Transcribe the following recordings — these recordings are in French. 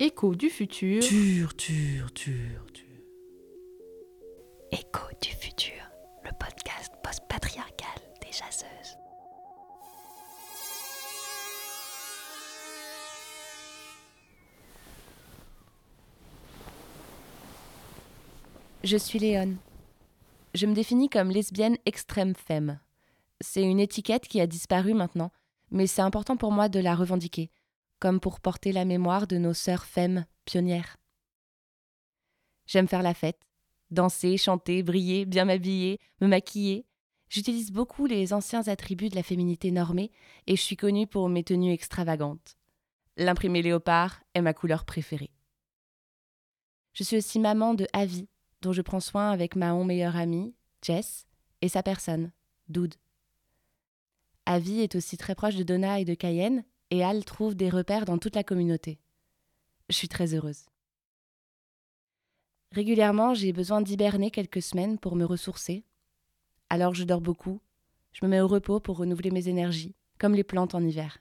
Écho du futur. Tur, tur, tur, tur. Écho du futur, le podcast post-patriarcal des jaseuses. Je suis Léone. Je me définis comme lesbienne extrême femme. C'est une étiquette qui a disparu maintenant, mais c'est important pour moi de la revendiquer, comme pour porter la mémoire de nos sœurs femmes pionnières. J'aime faire la fête, danser, chanter, briller, bien m'habiller, me maquiller. J'utilise beaucoup les anciens attributs de la féminité normée et je suis connue pour mes tenues extravagantes. L'imprimé léopard est ma couleur préférée. Je suis aussi maman de Avi, dont je prends soin avec ma meilleure amie, Jess, et sa personne, Doud. Avi est aussi très proche de Donna et de Cayenne, et Al trouve des repères dans toute la communauté. Je suis très heureuse. Régulièrement, j'ai besoin d'hiberner quelques semaines pour me ressourcer. Alors je dors beaucoup, je me mets au repos pour renouveler mes énergies, comme les plantes en hiver,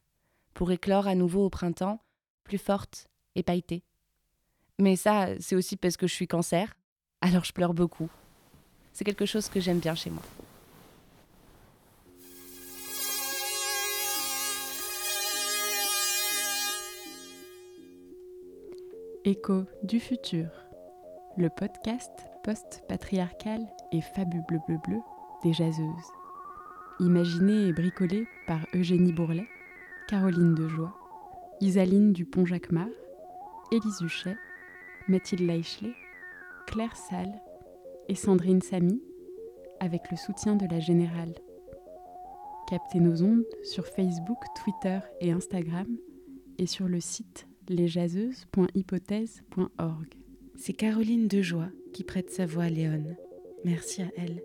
pour éclore à nouveau au printemps, plus forte et pailletée. Mais ça, c'est aussi parce que je suis cancer, alors je pleure beaucoup. C'est quelque chose que j'aime bien chez moi. Écho du futur, le podcast post-patriarcal et fabuleux bleu bleu bleu des jaseuses. Imaginé et bricolé par Eugénie Bourlet, Caroline Dejoie, Isaline Dupont-Jacquemart, Élise Huchet, Mathilde Leichelet, Claire Salle et Sandrine Samy, avec le soutien de la Générale. Captez nos ondes sur Facebook, Twitter et Instagram et sur le site lesjaseuses.hypothèse.org. C'est Caroline Dejoie qui prête sa voix à Léon. Merci à elle.